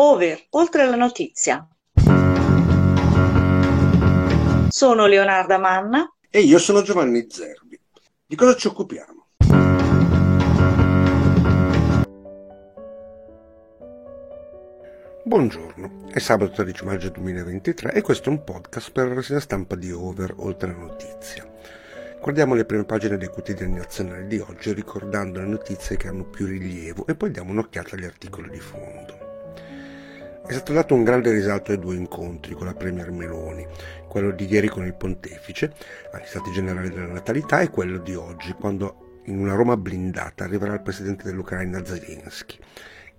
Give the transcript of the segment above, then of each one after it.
Over, oltre la notizia. Sono Leonarda Manna. E io sono Giovanni Zerbi. Di cosa ci occupiamo? Buongiorno, è sabato 13 maggio 2023 e questo è un podcast per la rassegna stampa di Over, oltre la notizia. Guardiamo le prime pagine dei quotidiani nazionali di oggi ricordando le notizie che hanno più rilievo e poi diamo un'occhiata agli articoli di fondo. È stato dato un grande risalto ai due incontri con la Premier Meloni, quello di ieri con il pontefice, agli Stati Generali della Natalità e quello di oggi, quando in una Roma blindata arriverà il presidente dell'Ucraina Zelensky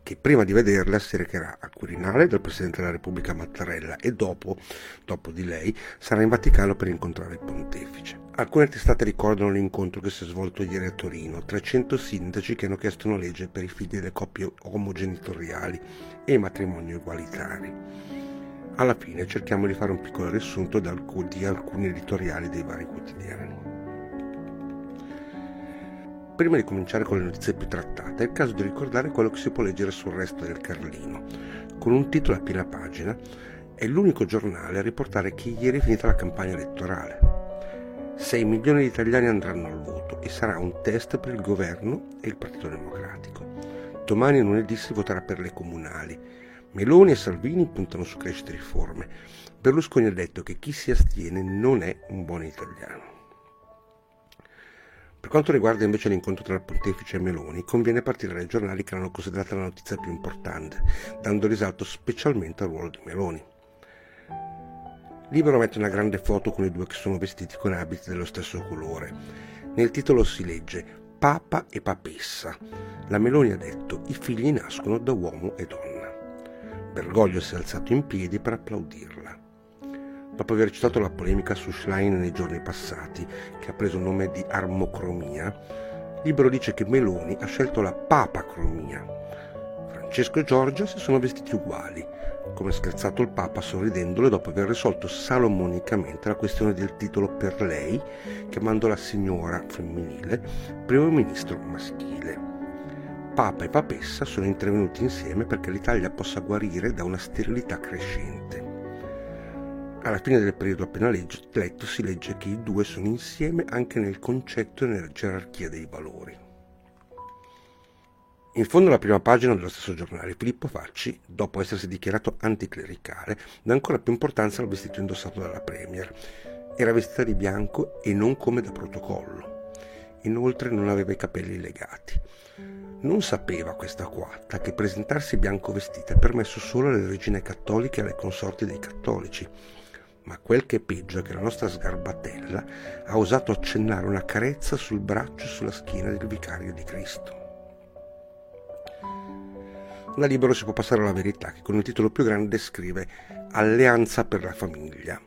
che prima di vederla si recherà al Quirinale del Presidente della Repubblica Mattarella e dopo, dopo di lei, sarà in Vaticano per incontrare il pontefice. Alcune testate ricordano l'incontro che si è svolto ieri a Torino, 300 sindaci che hanno chiesto una legge per i figli delle coppie omogenitoriali e i matrimoni egualitari. Alla fine cerchiamo di fare un piccolo riassunto di alcuni editoriali dei vari quotidiani. Prima di cominciare con le notizie più trattate, è il caso di ricordare quello che si può leggere sul resto del Carlino, con un titolo a piena pagina, è l'unico giornale a riportare che ieri è finita la campagna elettorale. 6 milioni di italiani andranno al voto e sarà un test per il governo e il Partito Democratico. Domani lunedì si voterà per le comunali. Meloni e Salvini puntano su crescite e riforme. Berlusconi ha detto che chi si astiene non è un buon italiano. Per quanto riguarda invece l'incontro tra il pontefice e Meloni, conviene partire dai giornali che l'hanno considerata la notizia più importante, dando risalto specialmente al ruolo di Meloni. Libero mette una grande foto con i due che sono vestiti con abiti dello stesso colore. Nel titolo si legge Papa e Papessa. La Meloni ha detto i figli nascono da uomo e donna. Bergoglio si è alzato in piedi per applaudirla dopo aver citato la polemica su Schlein nei giorni passati, che ha preso il nome di armocromia, Libero dice che Meloni ha scelto la papacromia. Francesco e Giorgia si sono vestiti uguali, come ha scherzato il Papa sorridendole dopo aver risolto salomonicamente la questione del titolo per lei, chiamando la signora femminile primo ministro maschile. Papa e Papessa sono intervenuti insieme perché l'Italia possa guarire da una sterilità crescente. Alla fine del periodo appena letto si legge che i due sono insieme anche nel concetto e nella gerarchia dei valori. In fondo alla prima pagina dello stesso giornale, Filippo Facci, dopo essersi dichiarato anticlericale, dà ancora più importanza al vestito indossato dalla Premier. Era vestita di bianco e non come da protocollo. Inoltre non aveva i capelli legati. Non sapeva questa quatta che presentarsi bianco vestita è permesso solo alle regine cattoliche e alle consorti dei cattolici ma quel che è peggio è che la nostra sgarbatella ha osato accennare una carezza sul braccio e sulla schiena del vicario di Cristo. Da libero si può passare alla verità che con il titolo più grande scrive Alleanza per la famiglia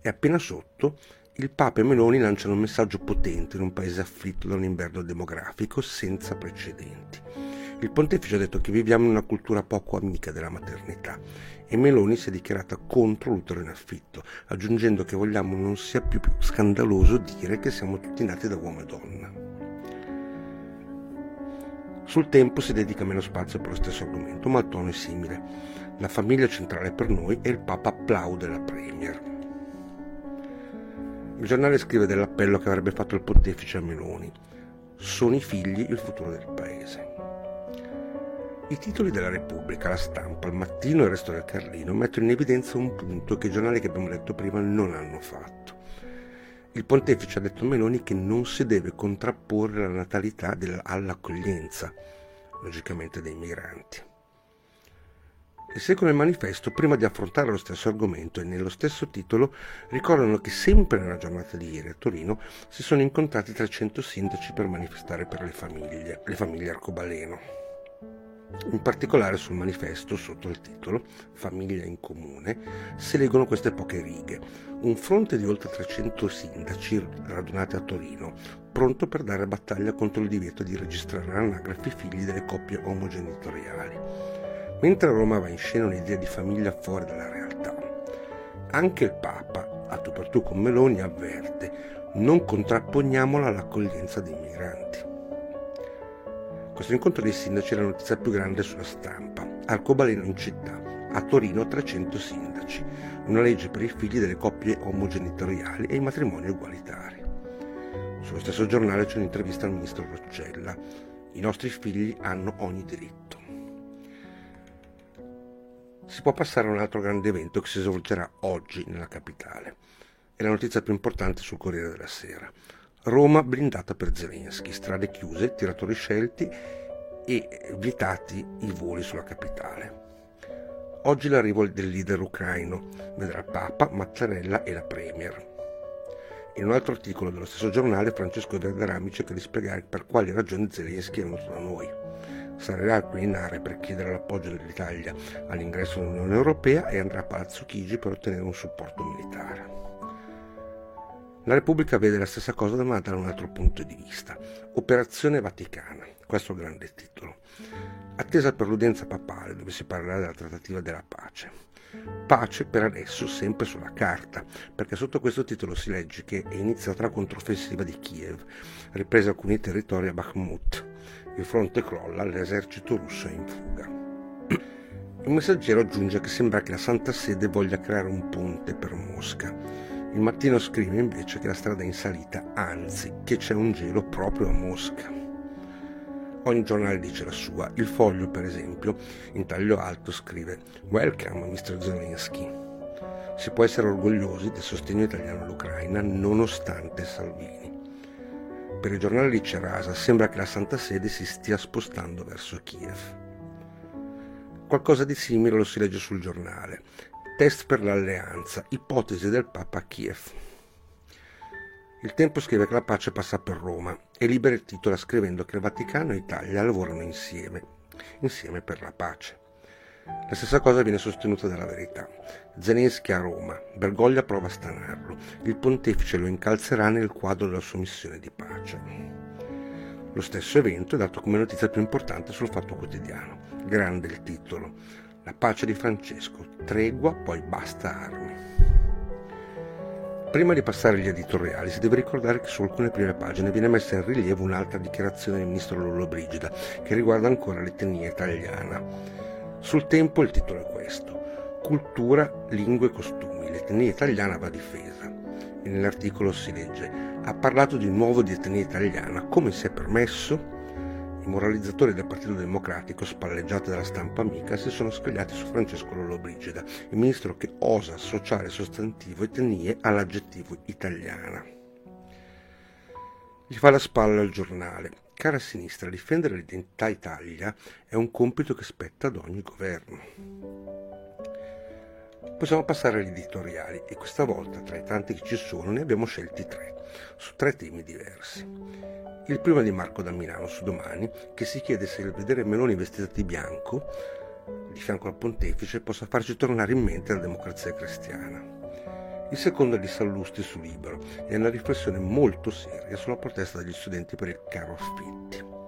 e appena sotto il Papa e Meloni lanciano un messaggio potente in un paese afflitto da un inverno demografico senza precedenti. Il pontefice ha detto che viviamo in una cultura poco amica della maternità e Meloni si è dichiarata contro l'utero in affitto, aggiungendo che vogliamo non sia più, scandaloso dire che siamo tutti nati da uomo e donna. Sul tempo si dedica meno spazio per lo stesso argomento, ma il tono è simile. La famiglia centrale per noi e il Papa applaude la Premier. Il giornale scrive dell'appello che avrebbe fatto il pontefice a Meloni. Sono i figli il futuro del paese. I titoli della Repubblica, la stampa, il mattino e il resto del Carlino mettono in evidenza un punto che i giornali che abbiamo letto prima non hanno fatto. Il pontefice ha detto a Meloni che non si deve contrapporre la natalità all'accoglienza, logicamente dei migranti. E secondo il manifesto, prima di affrontare lo stesso argomento e nello stesso titolo, ricordano che sempre nella giornata di ieri a Torino si sono incontrati 300 sindaci per manifestare per le famiglie, le famiglie arcobaleno. In particolare sul manifesto, sotto il titolo Famiglia in comune, si leggono queste poche righe. Un fronte di oltre 300 sindaci radunati a Torino, pronto per dare battaglia contro il divieto di registrare anagrafi figli delle coppie omogenitoriali. Mentre a Roma va in scena un'idea di famiglia fuori dalla realtà. Anche il Papa, a tu per tu con Meloni, avverte non contrapponiamola all'accoglienza dei migranti. Questo incontro dei sindaci è la notizia più grande sulla stampa. arcobaleno in città, a Torino 300 sindaci, una legge per i figli delle coppie omogenitoriali e i matrimoni ugualitari. Sullo stesso giornale c'è un'intervista al ministro Roccella. I nostri figli hanno ogni diritto. Si può passare a un altro grande evento che si svolgerà oggi nella capitale. È la notizia più importante sul Corriere della Sera. Roma blindata per Zelensky, strade chiuse, tiratori scelti e vietati i voli sulla capitale. Oggi l'arrivo del leader ucraino vedrà Papa, Mattarella e la Premier. In un altro articolo dello stesso giornale Francesco Verderami cerca di spiegare per quali ragioni Zelensky è venuto da noi. Sarà al Quirinale per chiedere l'appoggio dell'Italia all'ingresso nell'Unione Europea e andrà a Palazzo Chigi per ottenere un supporto militare. La Repubblica vede la stessa cosa ma da un altro punto di vista. Operazione Vaticana, questo grande titolo. Attesa per l'udienza papale dove si parlerà della trattativa della pace. Pace per adesso sempre sulla carta, perché sotto questo titolo si legge che è iniziata la controffensiva di Kiev, ripresa alcuni territori a Bakhmut. Il fronte crolla, l'esercito russo è in fuga. Il messaggero aggiunge che sembra che la Santa Sede voglia creare un ponte per Mosca il mattino scrive invece che la strada è in salita, anzi che c'è un gelo proprio a Mosca. Ogni giornale dice la sua. Il foglio, per esempio, in taglio alto scrive Welcome, Mr. Zelensky. Si può essere orgogliosi del sostegno italiano all'Ucraina nonostante Salvini. Per il giornale di Cerasa sembra che la Santa Sede si stia spostando verso Kiev. Qualcosa di simile lo si legge sul giornale test per l'alleanza, ipotesi del Papa a Kiev. Il tempo scrive che la pace passa per Roma e libera il titolo scrivendo che il Vaticano e Italia lavorano insieme, insieme per la pace. La stessa cosa viene sostenuta dalla verità. Zelensky a Roma, Bergoglia prova a stanarlo, il pontefice lo incalzerà nel quadro della sua missione di pace. Lo stesso evento è dato come notizia più importante sul Fatto Quotidiano. Grande il titolo. La pace di Francesco, tregua, poi basta armi. Prima di passare agli editoriali si deve ricordare che su alcune prime pagine viene messa in rilievo un'altra dichiarazione del ministro Lollobrigida che riguarda ancora l'etnia italiana. Sul tempo il titolo è questo, Cultura, lingue e costumi, l'etnia italiana va difesa. E nell'articolo si legge, ha parlato di nuovo di etnia italiana, come si è permesso? I moralizzatori del Partito Democratico, spalleggiati dalla stampa amica, si sono scagliati su Francesco Lollobrigida, il ministro che osa associare sostantivo etnie all'aggettivo italiana. Gli fa la spalla al giornale. Cara sinistra, difendere l'identità Italia è un compito che spetta ad ogni governo. Possiamo passare agli editoriali e questa volta, tra i tanti che ci sono, ne abbiamo scelti tre, su tre temi diversi. Il primo è di Marco da Milano su Domani, che si chiede se il vedere Meloni vestita di bianco, di fianco al pontefice, possa farci tornare in mente la democrazia cristiana. Il secondo è di Sallusti su Libero e è una riflessione molto seria sulla protesta degli studenti per il caro affitti.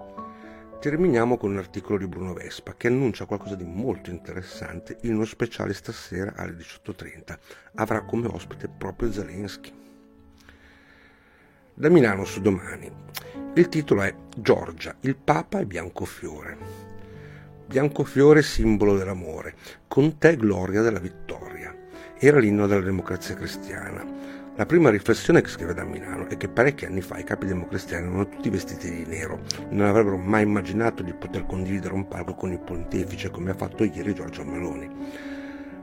Terminiamo con un articolo di Bruno Vespa che annuncia qualcosa di molto interessante in uno speciale stasera alle 18.30. Avrà come ospite proprio Zelensky. Da Milano su domani. Il titolo è Giorgia, il Papa e Biancofiore. Biancofiore simbolo dell'amore, con te gloria della vittoria. Era l'inno della democrazia cristiana. La prima riflessione che scrive da Milano è che parecchi anni fa i capi democristiani erano tutti vestiti di nero, non avrebbero mai immaginato di poter condividere un palco con il pontefice come ha fatto ieri Giorgio Meloni.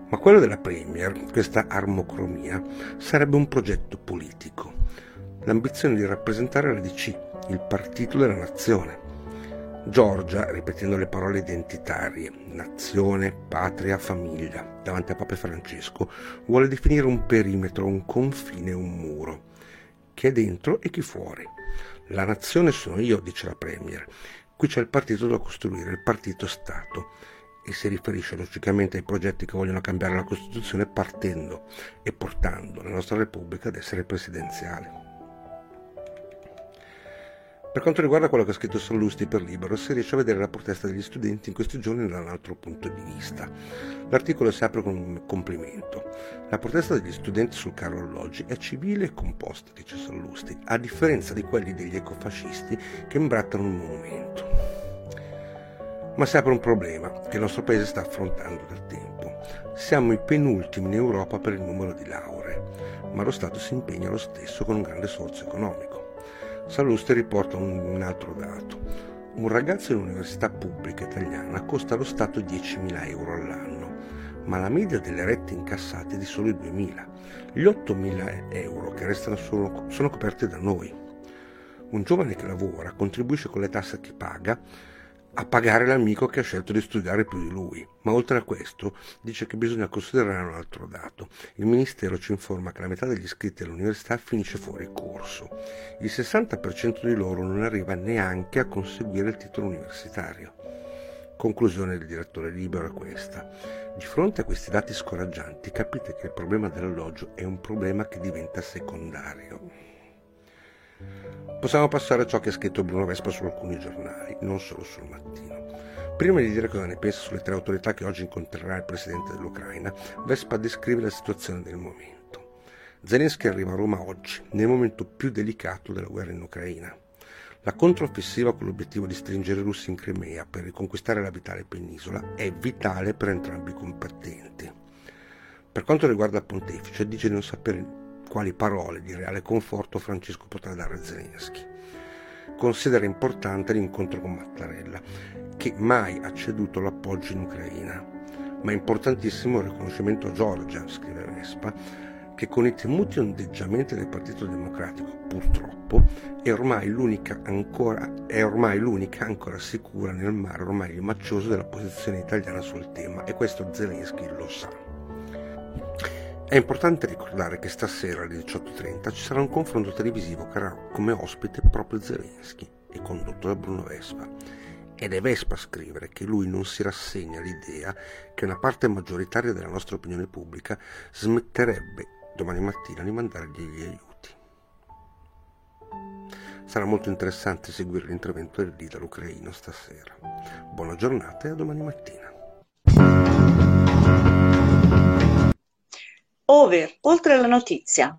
Ma quello della Premier, questa armocromia, sarebbe un progetto politico. L'ambizione di rappresentare la DC, il partito della nazione. Giorgia, ripetendo le parole identitarie, nazione, patria, famiglia, davanti a Papa Francesco, vuole definire un perimetro, un confine, un muro. Chi è dentro e chi fuori. La nazione sono io, dice la Premier. Qui c'è il partito da costruire, il partito Stato. E si riferisce logicamente ai progetti che vogliono cambiare la Costituzione partendo e portando la nostra Repubblica ad essere presidenziale. Per quanto riguarda quello che ha scritto Sallusti per Libero, si riesce a vedere la protesta degli studenti in questi giorni da un altro punto di vista. L'articolo si apre con un complimento. La protesta degli studenti sul caro alloggi è civile e composta, dice Sallusti, a differenza di quelli degli ecofascisti che imbrattano un monumento. Ma si apre un problema che il nostro paese sta affrontando da tempo. Siamo i penultimi in Europa per il numero di lauree, ma lo Stato si impegna lo stesso con un grande sforzo economico. Salluste riporta un altro dato. Un ragazzo in università pubblica italiana costa allo Stato 10.000 euro all'anno, ma la media delle rette incassate è di solo 2.000. Gli 8.000 euro che restano sono, sono coperti da noi. Un giovane che lavora contribuisce con le tasse che paga a pagare l'amico che ha scelto di studiare più di lui. Ma oltre a questo dice che bisogna considerare un altro dato. Il Ministero ci informa che la metà degli iscritti all'università finisce fuori corso. Il 60% di loro non arriva neanche a conseguire il titolo universitario. Conclusione del direttore libero è questa. Di fronte a questi dati scoraggianti capite che il problema dell'alloggio è un problema che diventa secondario. Possiamo passare a ciò che ha scritto Bruno Vespa su alcuni giornali, non solo sul mattino. Prima di dire cosa ne pensa sulle tre autorità che oggi incontrerà il presidente dell'Ucraina, Vespa descrive la situazione del momento. Zelensky arriva a Roma oggi, nel momento più delicato della guerra in Ucraina. La controffensiva con l'obiettivo di stringere i russi in Crimea per riconquistare la vitale penisola è vitale per entrambi i combattenti. Per quanto riguarda il pontefice, dice di non sapere quali parole di reale conforto Francesco potrà dare a Zelensky. Considera importante l'incontro con Mattarella, che mai ha ceduto l'appoggio in Ucraina, ma è importantissimo il riconoscimento a Giorgia, scrive Vespa, che con i temuti ondeggiamenti del Partito Democratico, purtroppo, è ormai l'unica ancora, ormai l'unica ancora sicura nel mare ormai limaccioso della posizione italiana sul tema e questo Zelensky lo sa. È importante ricordare che stasera alle 18.30 ci sarà un confronto televisivo che avrà come ospite proprio Zelensky e condotto da Bruno Vespa. Ed è Vespa a scrivere che lui non si rassegna all'idea che una parte maggioritaria della nostra opinione pubblica smetterebbe domani mattina di mandargli gli aiuti. Sarà molto interessante seguire l'intervento del leader ucraino stasera. Buona giornata e a domani mattina. Over, oltre la notizia.